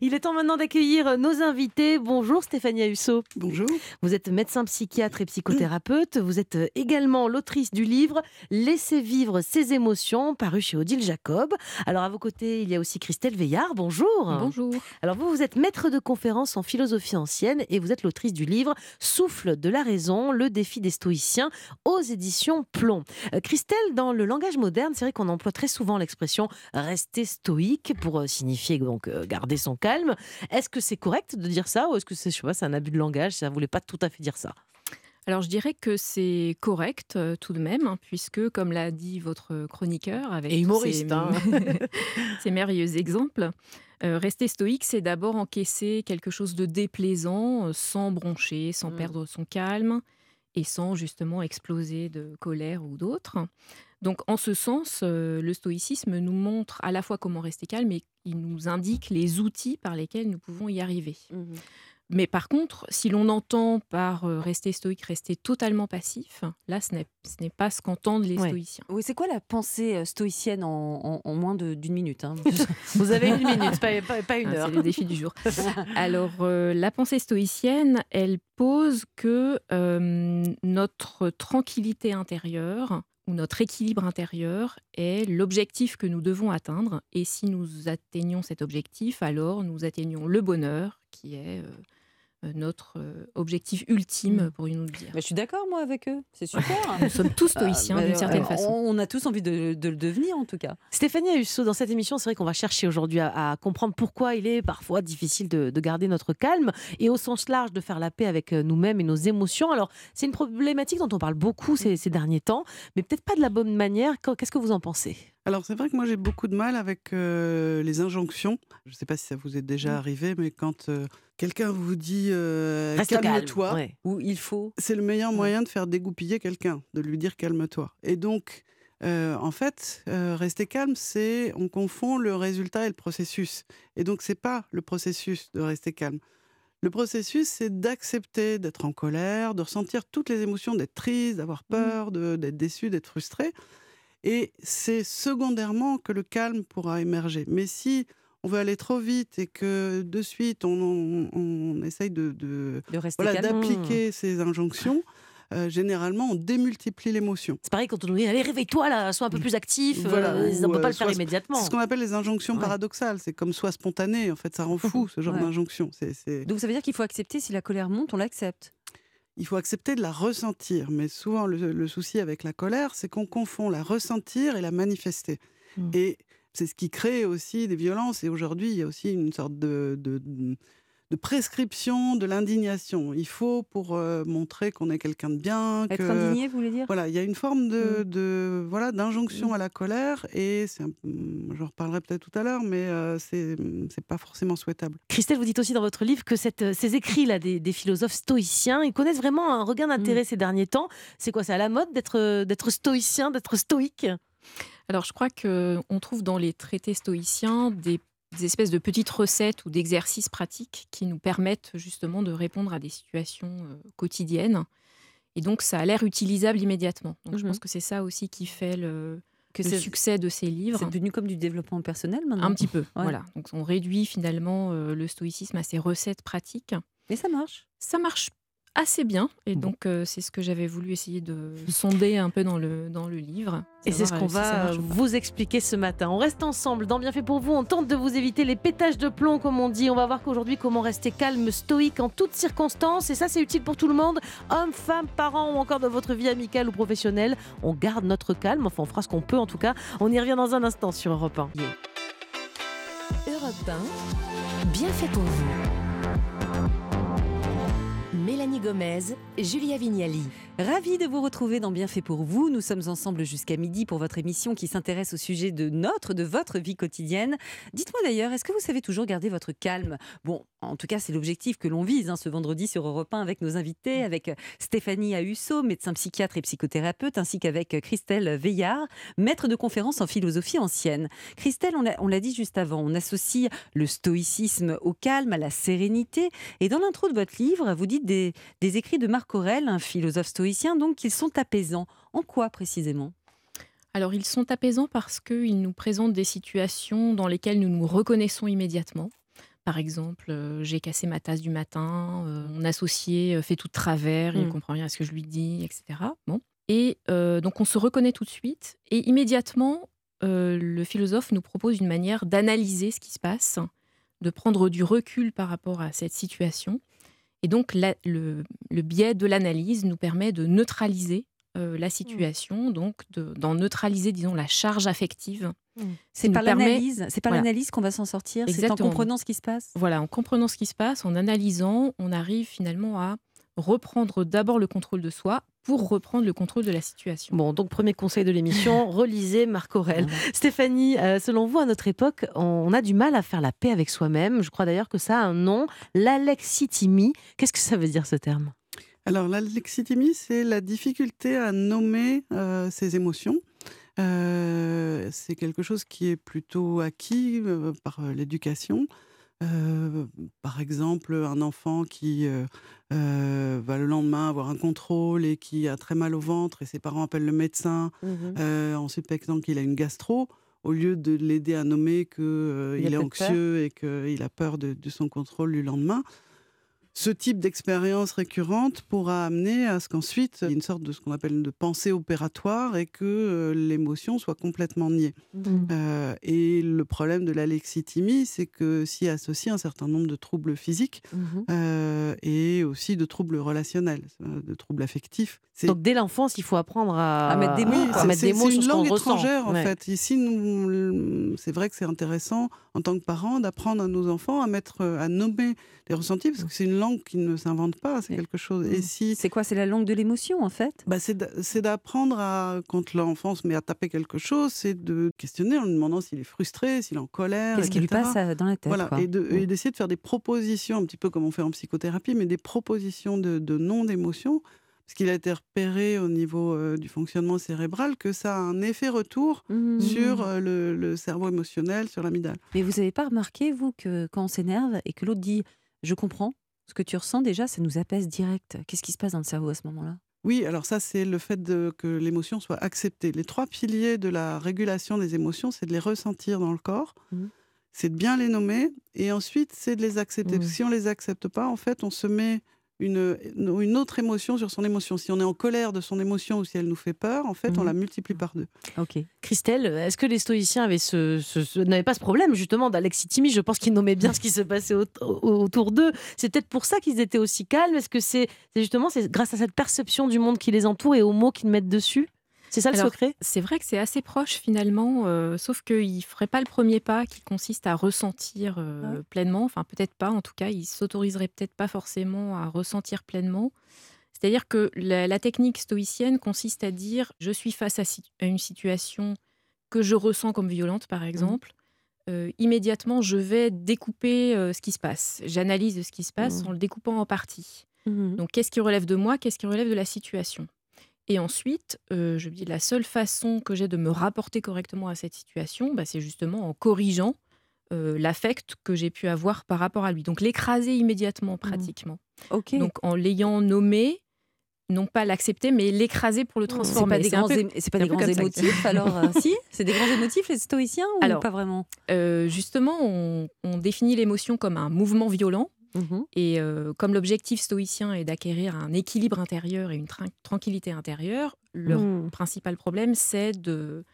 Il est temps maintenant d'accueillir nos invités. Bonjour Stéphanie Husso. Bonjour. Vous êtes médecin psychiatre et psychothérapeute. Vous êtes également l'autrice du livre Laissez vivre ses émotions, paru chez Odile Jacob. Alors à vos côtés, il y a aussi Christelle Veillard. Bonjour. Bonjour. Alors vous, vous êtes maître de conférence en philosophie ancienne et vous êtes l'autrice du livre Souffle de la raison, le défi des stoïciens aux éditions Plomb. Euh, Christelle, dans le langage moderne, c'est vrai qu'on emploie très souvent l'expression rester stoïque pour euh, signifier donc euh, garder son calme est-ce que c'est correct de dire ça ou est-ce que c'est, je sais pas, c'est un abus de langage Ça voulait pas tout à fait dire ça? Alors je dirais que c'est correct euh, tout de même, hein, puisque comme l'a dit votre chroniqueur avec Et humoriste, hein. ces, merveilleux exemples, euh, rester stoïque, c'est d'abord encaisser quelque chose de déplaisant, euh, sans broncher, sans mm. perdre son calme et sans justement exploser de colère ou d'autres. Donc en ce sens, le stoïcisme nous montre à la fois comment rester calme et il nous indique les outils par lesquels nous pouvons y arriver. Mmh Mais par contre, si l'on entend par rester stoïque, rester totalement passif, là, ce n'est pas ce qu'entendent les stoïciens. Oui, c'est quoi la pensée stoïcienne en, moins d'une minute hein? Vous avez une minute, pas, une ah, heure. c'est le défi du jour. Alors, la pensée stoïcienne, elle pose que notre tranquillité intérieure, notre équilibre intérieur est l'objectif que nous devons atteindre. Et si nous atteignons cet objectif, alors nous atteignons le bonheur, qui est euh, notre euh, objectif ultime, mmh. pour nous le dire. je suis d'accord, moi, avec eux. C'est super. Nous sommes tous stoïciens, ah, d'une certaine façon. On a tous envie de, le devenir, en tout cas. Stéphanie Husso, dans cette émission, c'est vrai qu'on va chercher aujourd'hui à, comprendre pourquoi il est parfois difficile de, garder notre calme et au sens large de faire la paix avec euh, nous-mêmes et nos émotions. Alors, c'est une problématique dont on parle beaucoup ces, ces derniers temps, mais peut-être pas de la bonne manière. Qu'est-ce que vous en pensez? Alors c'est vrai que moi j'ai beaucoup de mal avec les injonctions. Je ne sais pas si ça vous est déjà mmh. arrivé, mais quand quelqu'un vous dit calme-toi, ou il faut, c'est le meilleur moyen de faire dégoupiller quelqu'un, de lui dire calme-toi. Et donc en fait, rester calme, c'est on confond le résultat et le processus. Et donc c'est pas le processus de rester calme. Le processus, c'est d'accepter d'être en colère, de ressentir toutes les émotions, d'être triste, d'avoir mmh. peur, d'être déçu, d'être frustré. Et c'est secondairement que le calme pourra émerger. Mais si on veut aller trop vite et que de suite on, essaye de, d'appliquer ces injonctions, euh, généralement on démultiplie l'émotion. C'est pareil quand on nous dit allez réveille-toi là, sois un peu plus actif. Voilà, euh, on ne peut pas le faire immédiatement. C'est ce qu'on appelle les injonctions paradoxales. C'est comme soit spontané. En fait, ça rend fou ce genre d'injonction. Donc ça veut dire qu'il faut accepter si la colère monte, on l'accepte il faut accepter de la ressentir. Mais souvent, le, souci avec la colère, c'est qu'on confond la ressentir et la manifester. Mmh. Et c'est ce qui crée aussi des violences. Et aujourd'hui, il y a aussi une sorte de, de prescription de l'indignation. Il faut pour euh, montrer qu'on est quelqu'un de bien. Être indigné, vous voulez dire? Voilà, il y a une forme de, mm. voilà d'injonction mm. à la colère et c'est je reparlerai peut-être tout à l'heure, mais euh, ce c'est pas forcément souhaitable. Christelle, vous dites aussi dans votre livre que cette, euh, ces écrits là des, philosophes stoïciens, ils connaissent vraiment un regain d'intérêt mm. ces derniers temps. C'est quoi C'est à la mode d'être d'être stoïcien, d'être stoïque? Alors, je crois qu'on trouve dans les traités stoïciens des des espèces de petites recettes ou d'exercices pratiques qui nous permettent justement de répondre à des situations euh, quotidiennes. Et donc, ça a l'air utilisable immédiatement. Donc, je pense mhm. que c'est ça aussi qui fait le, que le succès de ces livres. C'est devenu comme du développement personnel maintenant Un petit peu, voilà. Donc, on réduit finalement euh, le stoïcisme à ces recettes pratiques. Et ça marche Ça marche assez bien. Et donc, euh, c'est ce que j'avais voulu essayer de sonder un peu dans le, dans le livre. Et c'est ce qu'on va vous expliquer ce matin. On reste ensemble dans Bien fait pour vous. On tente de vous éviter les pétages de plomb, comme on dit. On va voir qu'aujourd'hui, comment rester calme, stoïque en toutes circonstances. Et ça, c'est utile pour tout le monde. Hommes, femmes, parents ou encore dans votre vie amicale ou professionnelle. On garde notre calme. Enfin, on fera ce qu'on peut en tout cas. On y revient dans un instant sur Europe 1. Europe 1, bien fait pour vous. Mélanie Gomez, Julia Vignali. Ravi de vous retrouver dans Bienfait pour vous. Nous sommes ensemble jusqu'à midi pour votre émission qui s'intéresse au sujet de notre, de votre vie quotidienne. Dites-moi d'ailleurs, est-ce que vous savez toujours garder votre calme? Bon, en tout cas, c'est l'objectif que l'on vise hein, ce vendredi sur Europe 1 avec nos invités, avec Stéphanie Ahusso, médecin psychiatre et psychothérapeute, ainsi qu'avec Christelle Veillard, maître de conférence en philosophie ancienne. Christelle, on l'a dit juste avant, on associe le stoïcisme au calme, à la sérénité. Et dans l'intro de votre livre, vous dites des, écrits de Marc Aurèle, un philosophe donc qu'ils sont apaisants. En quoi précisément? Alors ils sont apaisants parce qu'ils nous présentent des situations dans lesquelles nous nous reconnaissons immédiatement. Par exemple, euh, j'ai cassé ma tasse du matin, euh, mon associé euh, fait tout de travers, il ne Mm. comprend rien à ce que je lui dis, etc. Bon. Et euh, donc on se reconnaît tout de suite et immédiatement, le philosophe nous propose une manière d'analyser ce qui se passe, de prendre du recul par rapport à cette situation. Et donc la- le, le biais de l'analyse nous permet de neutraliser euh, la situation, donc de- d'en neutraliser, disons, la charge affective. C'est nous par l'analyse, c'est par Voilà. l'analyse qu'on va s'en sortir. C'est en comprenant ce qui se passe. Voilà, en comprenant ce qui se passe, en analysant, on arrive finalement à reprendre d'abord le contrôle de soi pour reprendre le contrôle de la situation. Bon, donc premier conseil de l'émission, relisez Marc Aurel. Stéphanie, euh, selon vous, à notre époque, on a du mal à faire la paix avec soi-même. Je crois d'ailleurs que ça a un nom, l'alexithymie. Qu'est-ce que ça veut dire ce terme? Alors, l'alexithymie, c'est la difficulté à nommer euh, ses émotions. Euh, c'est quelque chose qui est plutôt acquis euh, par euh, l'éducation. Euh, par exemple, un enfant qui euh, va le lendemain avoir un contrôle et qui a très mal au ventre et ses parents appellent le médecin euh, en suspectant qu'il a une gastro, au lieu de l'aider à nommer qu'il Il est anxieux et qu'il a peur de, de son contrôle du lendemain. Ce type d'expérience récurrente pourra amener à ce qu'ensuite, il y ait une sorte de ce qu'on appelle de pensée opératoire et que euh, l'émotion soit complètement niée. Euh, et le problème de l'alexithymie, c'est que s'y associe un certain nombre de troubles physiques euh, et aussi de troubles relationnels, de troubles affectifs. Donc dès l'enfance, il faut apprendre à, À mettre des mots, oui, à mettre des mots sur une ce qu'on langue ressent. étrangère en Ouais. fait. Ici, nous, c'est vrai que c'est intéressant en tant que parents d'apprendre à nos enfants à mettre, à nommer les ressentis parce que c'est une langue qui ne s'invente pas, c'est Et- quelque chose. Et si C'est quoi C'est la langue de l'émotion, en fait? Bah, c'est d'a- c'est d'apprendre à, quand l'enfant se met à taper quelque chose, c'est de questionner en lui demandant s'il est frustré, s'il est en colère. Qu'est-ce qui lui passe dans la tête Voilà, quoi. et de- Mm. d'essayer de faire des propositions, un petit peu comme on fait en psychothérapie, mais des propositions de, de nom d'émotion, parce qu'il a été repéré au niveau euh, du fonctionnement cérébral que ça a un effet retour Mhm. sur euh, le, le cerveau émotionnel, sur l'amygdale. Mais vous n'avez pas remarqué, vous, que quand on s'énerve et que l'autre dit Je comprends ce que tu ressens, déjà, ça nous apaise direct. Qu'est-ce qui se passe dans le cerveau à ce moment-là? Oui, alors ça, c'est le fait de, que l'émotion soit acceptée. Les trois piliers de la régulation des émotions, c'est de les ressentir dans le corps, Mhm. c'est de bien les nommer, et ensuite, c'est de les accepter. Que si on les accepte pas, en fait, on se met une, une autre émotion sur son émotion. Si on est en colère de son émotion ou si elle nous fait peur, en fait, on Mhm. la multiplie par deux. Ok. Christelle, est-ce que les stoïciens avaient ce, ce- ce- n'avaient pas ce problème justement d'alexithymie Je pense qu'ils nommaient bien ce qui se passait au- au- autour d'eux. C'est peut-être pour ça qu'ils étaient aussi calmes. Est-ce que c'est c'est justement c'est grâce à cette perception du monde qui les entoure et aux mots qu'ils mettent dessus? C'est ça le Alors, secret? C'est vrai que c'est assez proche finalement, euh, sauf qu'il ne ferait pas le premier pas qui consiste à ressentir euh, Ouais. pleinement. Enfin, peut-être pas, en tout cas, il s'autoriserait peut-être pas forcément à ressentir pleinement. C'est-à-dire que la, la technique stoïcienne consiste à dire je suis face à, une situation que je ressens comme violente, par exemple. Euh, immédiatement, je vais découper ce qui se passe. J'analyse ce qui se passe Mhm. en le découpant en parties. Mhm. Donc, qu'est-ce qui relève de moi? Qu'est-ce qui relève de la situation? Et ensuite, euh, je me dis, la seule façon que j'ai de me rapporter correctement à cette situation, bah, c'est justement en corrigeant euh, l'affect que j'ai pu avoir par rapport à lui. Donc, l'écraser immédiatement, pratiquement. Ok. Donc, en l'ayant nommé, non pas l'accepter, mais l'écraser pour le c'est transformer. pas des C'est grands, peu- c'est pas c'est des grands émotifs alors euh, Si C'est des grands émotifs les stoïciens ou Alors, pas vraiment? Euh, justement, on, on définit l'émotion comme un mouvement violent. Mhm. Et euh, comme l'objectif stoïcien est d'acquérir un équilibre intérieur et une tranquillité intérieure, leur Mhm. principal problème, c'est de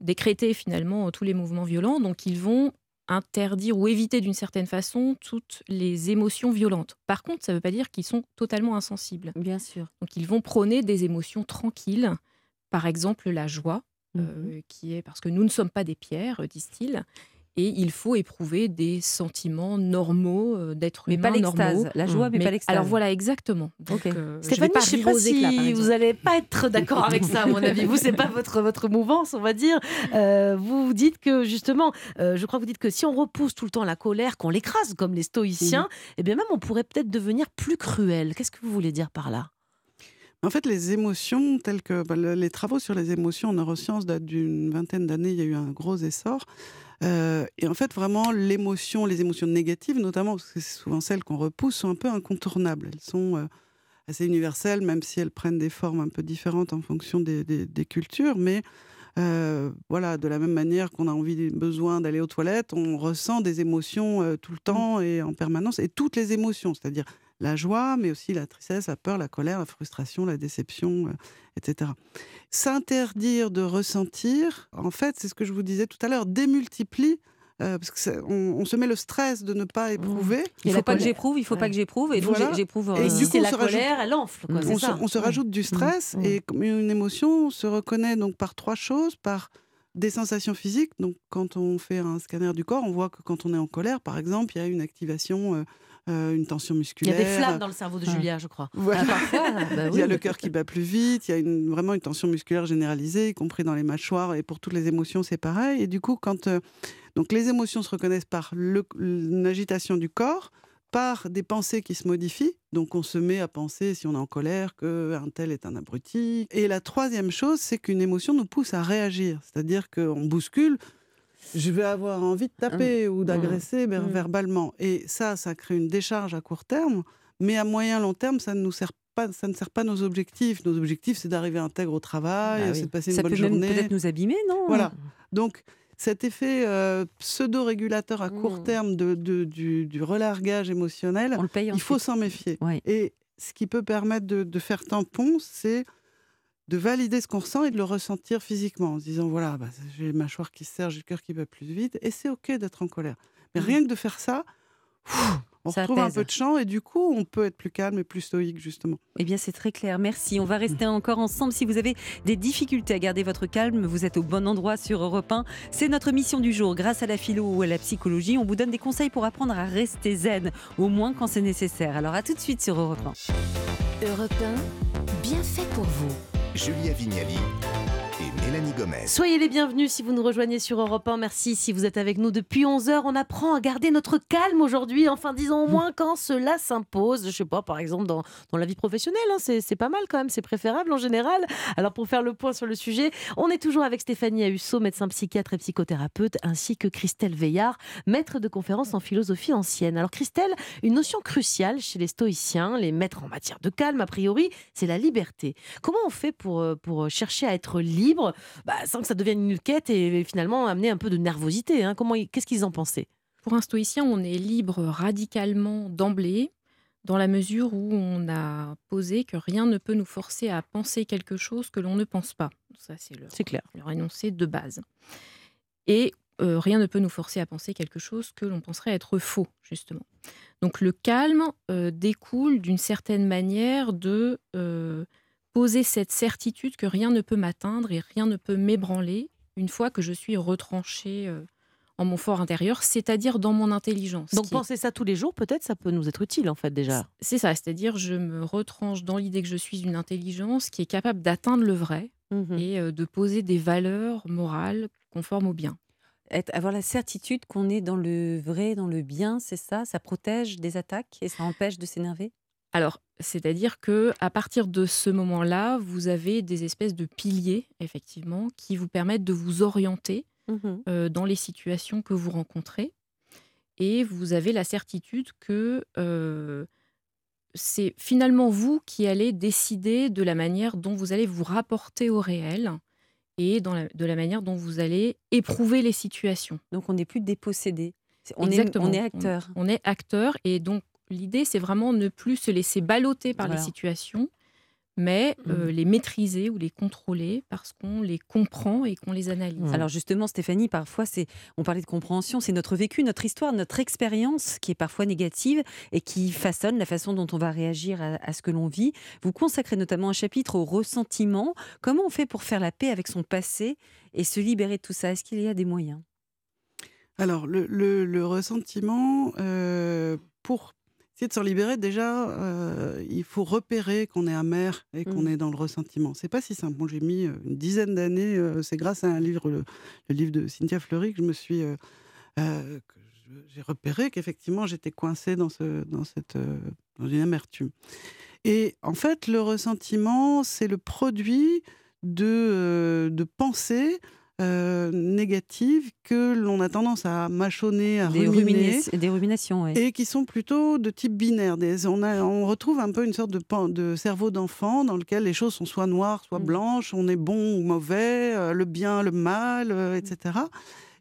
décréter finalement tous les mouvements violents. Donc, ils vont interdire ou éviter d'une certaine façon toutes les émotions violentes. Par contre, ça ne veut pas dire qu'ils sont totalement insensibles. Bien sûr. Donc, ils vont prôner des émotions tranquilles. Par exemple, la joie, Mhm. euh, qui est parce que nous ne sommes pas des pierres, disent-ils. Et il faut éprouver des sentiments normaux euh, d'être Mais pas humain normaux. l'extase. La joie, mais, Mais- pas l'extase. alors voilà, exactement. Donc, Ok. euh, Stéphanie, je ne pas sais pas si vous n'allez pas être d'accord avec ça, à mon avis. Vous, c'est pas votre, votre mouvance, on va dire. Euh, vous dites que, justement, euh, je crois que vous dites que si on repousse tout le temps la colère, qu'on l'écrase comme les stoïciens, eh bien même on pourrait peut-être devenir plus cruel. Qu'est-ce que vous voulez dire par là? En fait, les émotions, telles que bah, le- les travaux sur les émotions en neurosciences datent d'une vingtaine d'années, il y a eu un gros essor. Euh, et en fait, vraiment, l'émotion, les émotions négatives, notamment, parce que c'est souvent celles qu'on repousse, sont un peu incontournables. Elles sont euh, assez universelles, même si elles prennent des formes un peu différentes en fonction des, des- des cultures. Mais Euh, voilà, de la même manière qu'on a envie, besoin d'aller aux toilettes, on ressent des émotions tout le temps et en permanence, et toutes les émotions, c'est-à-dire la joie, mais aussi la tristesse, la peur, la colère, la frustration, la déception, euh, etc. S'interdire de ressentir, en fait, c'est ce que je vous disais tout à l'heure, démultiplie euh, parce qu'on on se met le stress de ne pas éprouver. Il ne faut pas que j'éprouve, il faut Ouais. pas que j'éprouve, et donc Voilà. j'éprouve. Et euh, du coup, c'est la se rajoute- colère, elle enfle. Quoi, c'est on, se, ça. on se rajoute du stress Mm. et comme une émotion se reconnaît donc par trois choses, par des sensations physiques. Donc quand on fait un scanner du corps, on voit que quand on est en colère, par exemple, il y a une activation, euh, euh, une tension Il y a musculaire. des flammes dans le cerveau de Ouais. Julia, je crois. Voilà. Ah, parfois, bah Il y a le cœur qui bat plus vite, il y a une, vraiment une tension musculaire généralisée, y compris dans les mâchoires, et pour toutes les émotions, c'est pareil. Et du coup, quand euh, donc les émotions se reconnaissent par le- une agitation du corps, par des pensées qui se modifient. Donc on se met à penser, si on est en colère, qu'un tel est un abruti. Et la troisième chose, c'est qu'une émotion nous pousse à réagir. C'est-à-dire qu'on bouscule, je vais avoir envie de taper ou d'agresser ver- Mm. verbalement. Et ça, ça crée une décharge à court terme, mais à moyen long terme, ça ne nous sert pas, ça ne sert pas nos objectifs. Nos objectifs, c'est d'arriver intègre au travail, bah oui. c'est de passer Ça une peut bonne journée. peut-être nous abîmer, non? Voilà. Donc, cet effet euh, pseudo-régulateur à court terme de, de- du, du relargage émotionnel, On le paye il faut s'en méfier. Ouais. Et ce qui peut permettre de, de faire tampon, c'est de valider ce qu'on ressent et de le ressentir physiquement, en se disant voilà, bah, j'ai les mâchoires qui se serrent, j'ai le cœur qui bat plus vite, et c'est ok d'être en colère. Mais Mhm. rien que de faire ça, pff, on Ça retrouve un peu de champ et du coup, on peut être plus calme et plus stoïque justement. Eh bien, c'est très clair. Merci. On va rester encore ensemble. Si vous avez des difficultés à garder votre calme, vous êtes au bon endroit sur Europe 1. C'est notre mission du jour. Grâce à la philo ou à la psychologie, on vous donne des conseils pour apprendre à rester zen, au moins quand c'est nécessaire. Alors, à tout de suite sur Europe 1. Europe 1, bien fait pour vous. Julia Vignali Soyez les bienvenus si vous nous rejoignez sur Europe 1. Merci si vous êtes avec nous depuis 11h. On apprend à garder notre calme aujourd'hui. Enfin, disons au moins quand cela s'impose. Je sais pas, par exemple, dans, la vie professionnelle. hein, c'est pas mal quand même. C'est préférable en général. Alors, pour faire le point sur le sujet, on est toujours avec Stéphanie Ahusso, médecin psychiatre et psychothérapeute, ainsi que Christelle Veillard, maître de conférences en philosophie ancienne. Alors, Christelle, une notion cruciale chez les stoïciens, les maîtres en matière de calme, a priori, c'est la liberté. Comment on fait pour, euh, pour chercher à être libre bah, sans que ça devienne une quête et finalement amener un peu de nervosité hein Comment Qu'est-ce qu'ils en pensaient? Pour un stoïcien, on est libre radicalement d'emblée, dans la mesure où on a posé que rien ne peut nous forcer à penser quelque chose que l'on ne pense pas. Ça, c'est leur, C'est clair. leur énoncé de base. Et euh, rien ne peut nous forcer à penser quelque chose que l'on penserait être faux, justement. Donc le calme euh, découle d'une certaine manière de euh, poser cette certitude que rien ne peut m'atteindre et rien ne peut m'ébranler une fois que je suis retranché euh, en mon fort intérieur, c'est-à-dire dans mon intelligence. Donc est- penser ça tous les jours, peut-être, ça peut nous être utile en fait déjà. c'est ça, c'est-à-dire je me retranche dans l'idée que je suis une intelligence qui est capable d'atteindre le vrai Mhm. et euh, de poser des valeurs morales conformes au bien. Être- avoir la certitude qu'on est dans le vrai, dans le bien, c'est ça? Ça protège des attaques et ça empêche de s'énerver? Alors, c'est-à-dire que à partir de ce moment-là, vous avez des espèces de piliers, effectivement, qui vous permettent de vous orienter Mhm. euh, dans les situations que vous rencontrez. Et vous avez la certitude que euh, c'est finalement vous qui allez décider de la manière dont vous allez vous rapporter au réel et dans la- de la manière dont vous allez éprouver les situations. Donc, on n'est plus dépossédé. On est, on est acteur. On, est acteur et donc l'idée c'est vraiment ne plus se laisser balloter par Voilà. les situations, mais euh, les maîtriser ou les contrôler parce qu'on les comprend et qu'on les analyse. Mhm. Alors justement, Stéphanie, parfois, c'est, on parlait de compréhension, c'est notre vécu, notre histoire, notre expérience qui est parfois négative et qui façonne la façon dont on va réagir à, à ce que l'on vit. Vous consacrez notamment un chapitre au ressentiment. Comment on fait pour faire la paix avec son passé et se libérer de tout ça? Est-ce qu'il y a des moyens? Alors, le, le- le ressentiment, euh, pour essayer de s'en libérer, déjà, euh, il faut repérer qu'on est amer et qu'on Mhm. est dans le ressentiment. C'est pas si simple. Bon, j'ai mis euh, une dizaine d'années, euh, c'est grâce à un livre, le, le livre de Cynthia Fleury, que je me suis. euh, j'ai repéré qu'effectivement, j'étais coincée dans, ce, dans, cette, dans une amertume. Et en fait, le ressentiment, c'est le produit de, de pensées euh, négatives que l'on a tendance à mâchonner, à Des, ruminer. des ruminations, ouais. Et qui sont plutôt de type binaire. Des- on, a- on retrouve un peu une sorte de, cerveau d'enfant dans lequel les choses sont soit noires, soit Mm. blanches, on est bon ou mauvais, euh, le bien, le mal, euh, etc.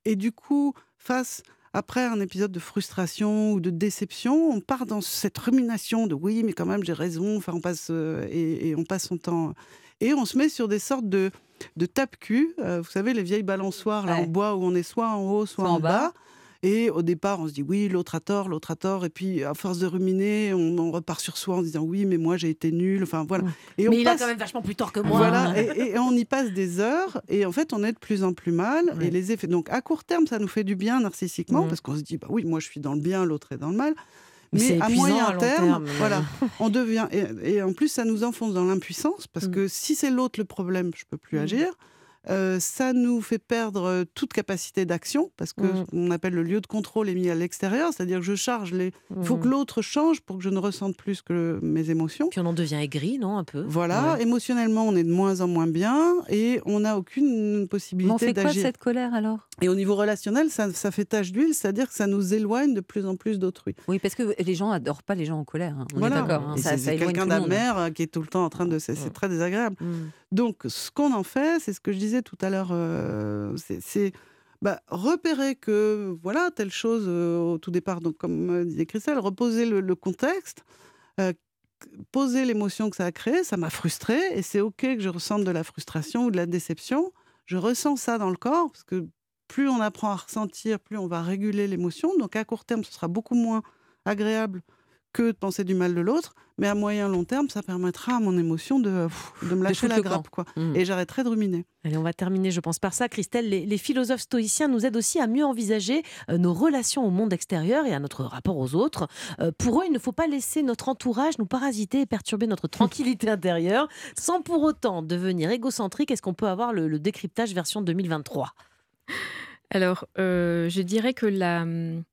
Et du coup, face, après un épisode de frustration ou de déception, on part dans cette rumination de oui, mais quand même j'ai raison, enfin, on passe, et, et on passe son temps. Et on se met sur des sortes de, de tape-cul, euh, vous savez, les vieilles balançoires là, en bois où on est soit en haut, soit, Soit en, en bas. bas. Et au départ, on se dit oui, l'autre a tort, l'autre a tort. Et puis, à force de ruminer, on, on repart sur soi en se disant oui, mais moi j'ai été nul. Enfin voilà. Et on Mais il a quand même vachement plus tort que moi. Voilà, et, et on y passe des heures, et en fait, on est de plus en plus mal. Et les effets. Donc, à court terme, ça nous fait du bien narcissiquement, Mhm. parce qu'on se dit, bah oui, moi, je suis dans le bien, l'autre est dans le mal. Mais à moyen à terme, voilà, on devient. Et, et en plus, ça nous enfonce dans l'impuissance, parce Mhm. que si c'est l'autre le problème, je peux plus Mhm. agir. Euh, ça nous fait perdre euh, toute capacité d'action parce que Mhm. ce qu'on appelle le lieu de contrôle est mis à l'extérieur, c'est-à-dire que je charge les. Il faut que l'autre change pour que je ne ressente plus que mes émotions. Puis on en devient aigri, non, un peu? Voilà, Ouais. émotionnellement, on est de moins en moins bien et on n'a aucune Mais on possibilité fait quoi de d'agir. cette colère alors? Et au niveau relationnel, ça, ça fait tache d'huile, c'est-à-dire que ça nous éloigne de plus en plus d'autrui. Oui, parce que les gens adorent pas les gens en colère. hein. On Voilà. est d'accord. hein. C'est quelqu'un d'amer euh, qui est tout le temps en train de. C'est Ouais. très désagréable. Mm. Donc, ce qu'on en fait, c'est ce que je disais tout à l'heure, euh, c'est- bah, repérer que, voilà, telle chose euh, au tout départ, donc comme euh, disait Christelle, reposer le, contexte, poser l'émotion que ça a créé, ça m'a frustré, et c'est OK que je ressente de la frustration ou de la déception. Je ressens ça dans le corps, parce que plus on apprend à ressentir, plus on va réguler l'émotion. Donc, à court terme, ce sera beaucoup moins agréable que de penser du mal de l'autre, mais à moyen long terme, ça permettra à mon émotion de, de me lâcher la camp. grappe. Quoi. Mm. Et j'arrêterai de ruminer. Allez, on va terminer, je pense, par ça. Christelle, les, les philosophes stoïciens nous aident aussi à mieux envisager euh, nos relations au monde extérieur et à notre rapport aux autres. Euh, pour eux, il ne faut pas laisser notre entourage nous parasiter et perturber notre tranquillité intérieure sans pour autant devenir égocentrique. Est-ce qu'on peut avoir le, le décryptage version 2023 Alors, euh, je dirais que la, hum,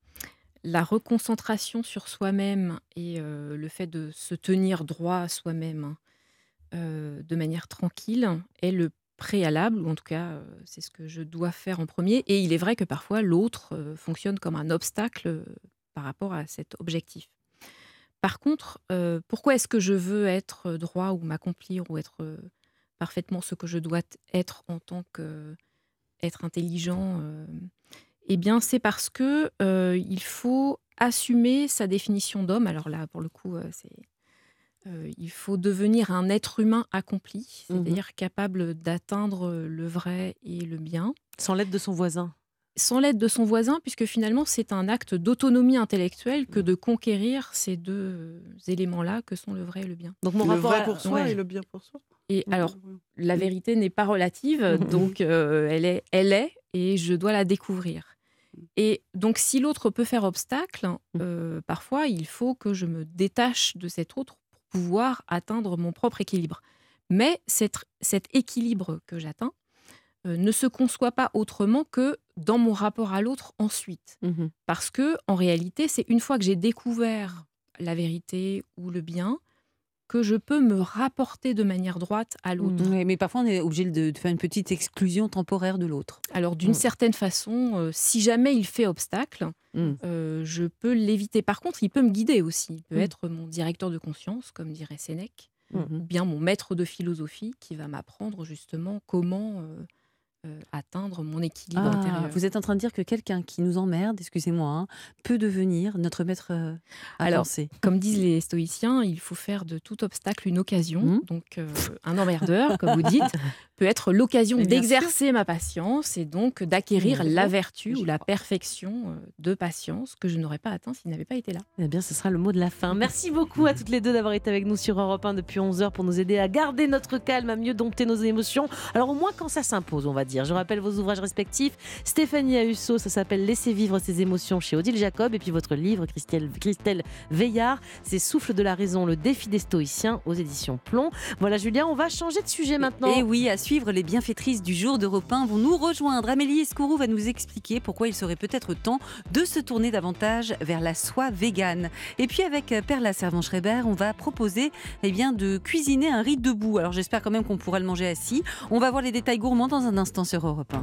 la reconcentration sur soi-même et euh, le fait de se tenir droit à soi-même euh, de manière tranquille est le préalable, ou en tout cas, euh, c'est ce que je dois faire en premier. Et il est vrai que parfois, l'autre fonctionne comme un obstacle par rapport à cet objectif. Par contre, pourquoi est-ce que je veux être droit ou m'accomplir ou être parfaitement ce que je dois être en tant que être intelligent, eh bien, c'est parce que euh, il faut assumer sa définition d'homme. Alors là, pour le coup, euh, c'est euh, il faut devenir un être humain accompli, Mhm. c'est-à-dire capable d'atteindre le vrai et le bien, Sans l'aide de son voisin. sans l'aide de son voisin, puisque finalement, c'est un acte d'autonomie intellectuelle que de conquérir ces deux éléments-là, que sont le vrai et le bien. Donc mon le rapport vrai à- pour soi ouais. et le bien pour soi. Et alors, Oui. la vérité n'est pas relative, donc euh, elle, est, elle est, et je dois la découvrir. Et donc, si l'autre peut faire obstacle, euh, parfois, il faut que je me détache de cet autre pour pouvoir atteindre mon propre équilibre. Mais cet, cet équilibre que j'atteins euh, ne se conçoit pas autrement que dans mon rapport à l'autre ensuite. Mhm. Parce que, en réalité, c'est une fois que j'ai découvert la vérité ou le bien que je peux me rapporter de manière droite à l'autre. Oui, mais parfois on est obligé de, de faire une petite exclusion temporaire de l'autre. Alors, d'une Mm. certaine façon, euh, si jamais il fait obstacle, Mm. euh, je peux l'éviter. Par contre, il peut me guider aussi. Il peut Mm. être mon directeur de conscience, comme dirait Sénèque, ou bien mon maître de philosophie qui va m'apprendre justement comment euh, euh, atteindre mon équilibre Ah, intérieur. vous êtes en train de dire que quelqu'un qui nous emmerde, excusez-moi, hein, peut devenir notre maître euh, à Alors, penser. Comme disent les stoïciens, il faut faire de tout obstacle une occasion. Mhm. Donc, euh, un emmerdeur, comme vous dites, peut être l'occasion d'exercer ma patience et donc d'acquérir la vertu ou la perfection euh, de patience que je n'aurais pas atteint s'il n'avait pas été là. Eh bien, ce sera le mot de la fin. Merci beaucoup à toutes les deux d'avoir été avec nous sur Europe 1 depuis 11 heures pour nous aider à garder notre calme, à mieux dompter nos émotions. Alors, au moins quand ça s'impose, on va dire. Je rappelle vos ouvrages respectifs. Stéphanie Ahusso, ça s'appelle Laisser vivre ses émotions chez Odile Jacob. Et puis votre livre, Christelle, Veillard, c'est Souffle de la raison, le défi des stoïciens aux éditions Plomb. Voilà, Julien, on va changer de sujet maintenant. Et oui, à suivre, les bienfaitrices du jour d'Europe 1 vont nous rejoindre. Amélie Escourou va nous expliquer pourquoi il serait peut-être temps de se tourner davantage vers la soie végane. Et puis avec euh, Perla Servan-Schreiber, on va proposer eh bien, de cuisiner un riz debout. Alors j'espère quand même qu'on pourra le manger assis. On va voir les détails gourmands dans un instant sur Europe 1.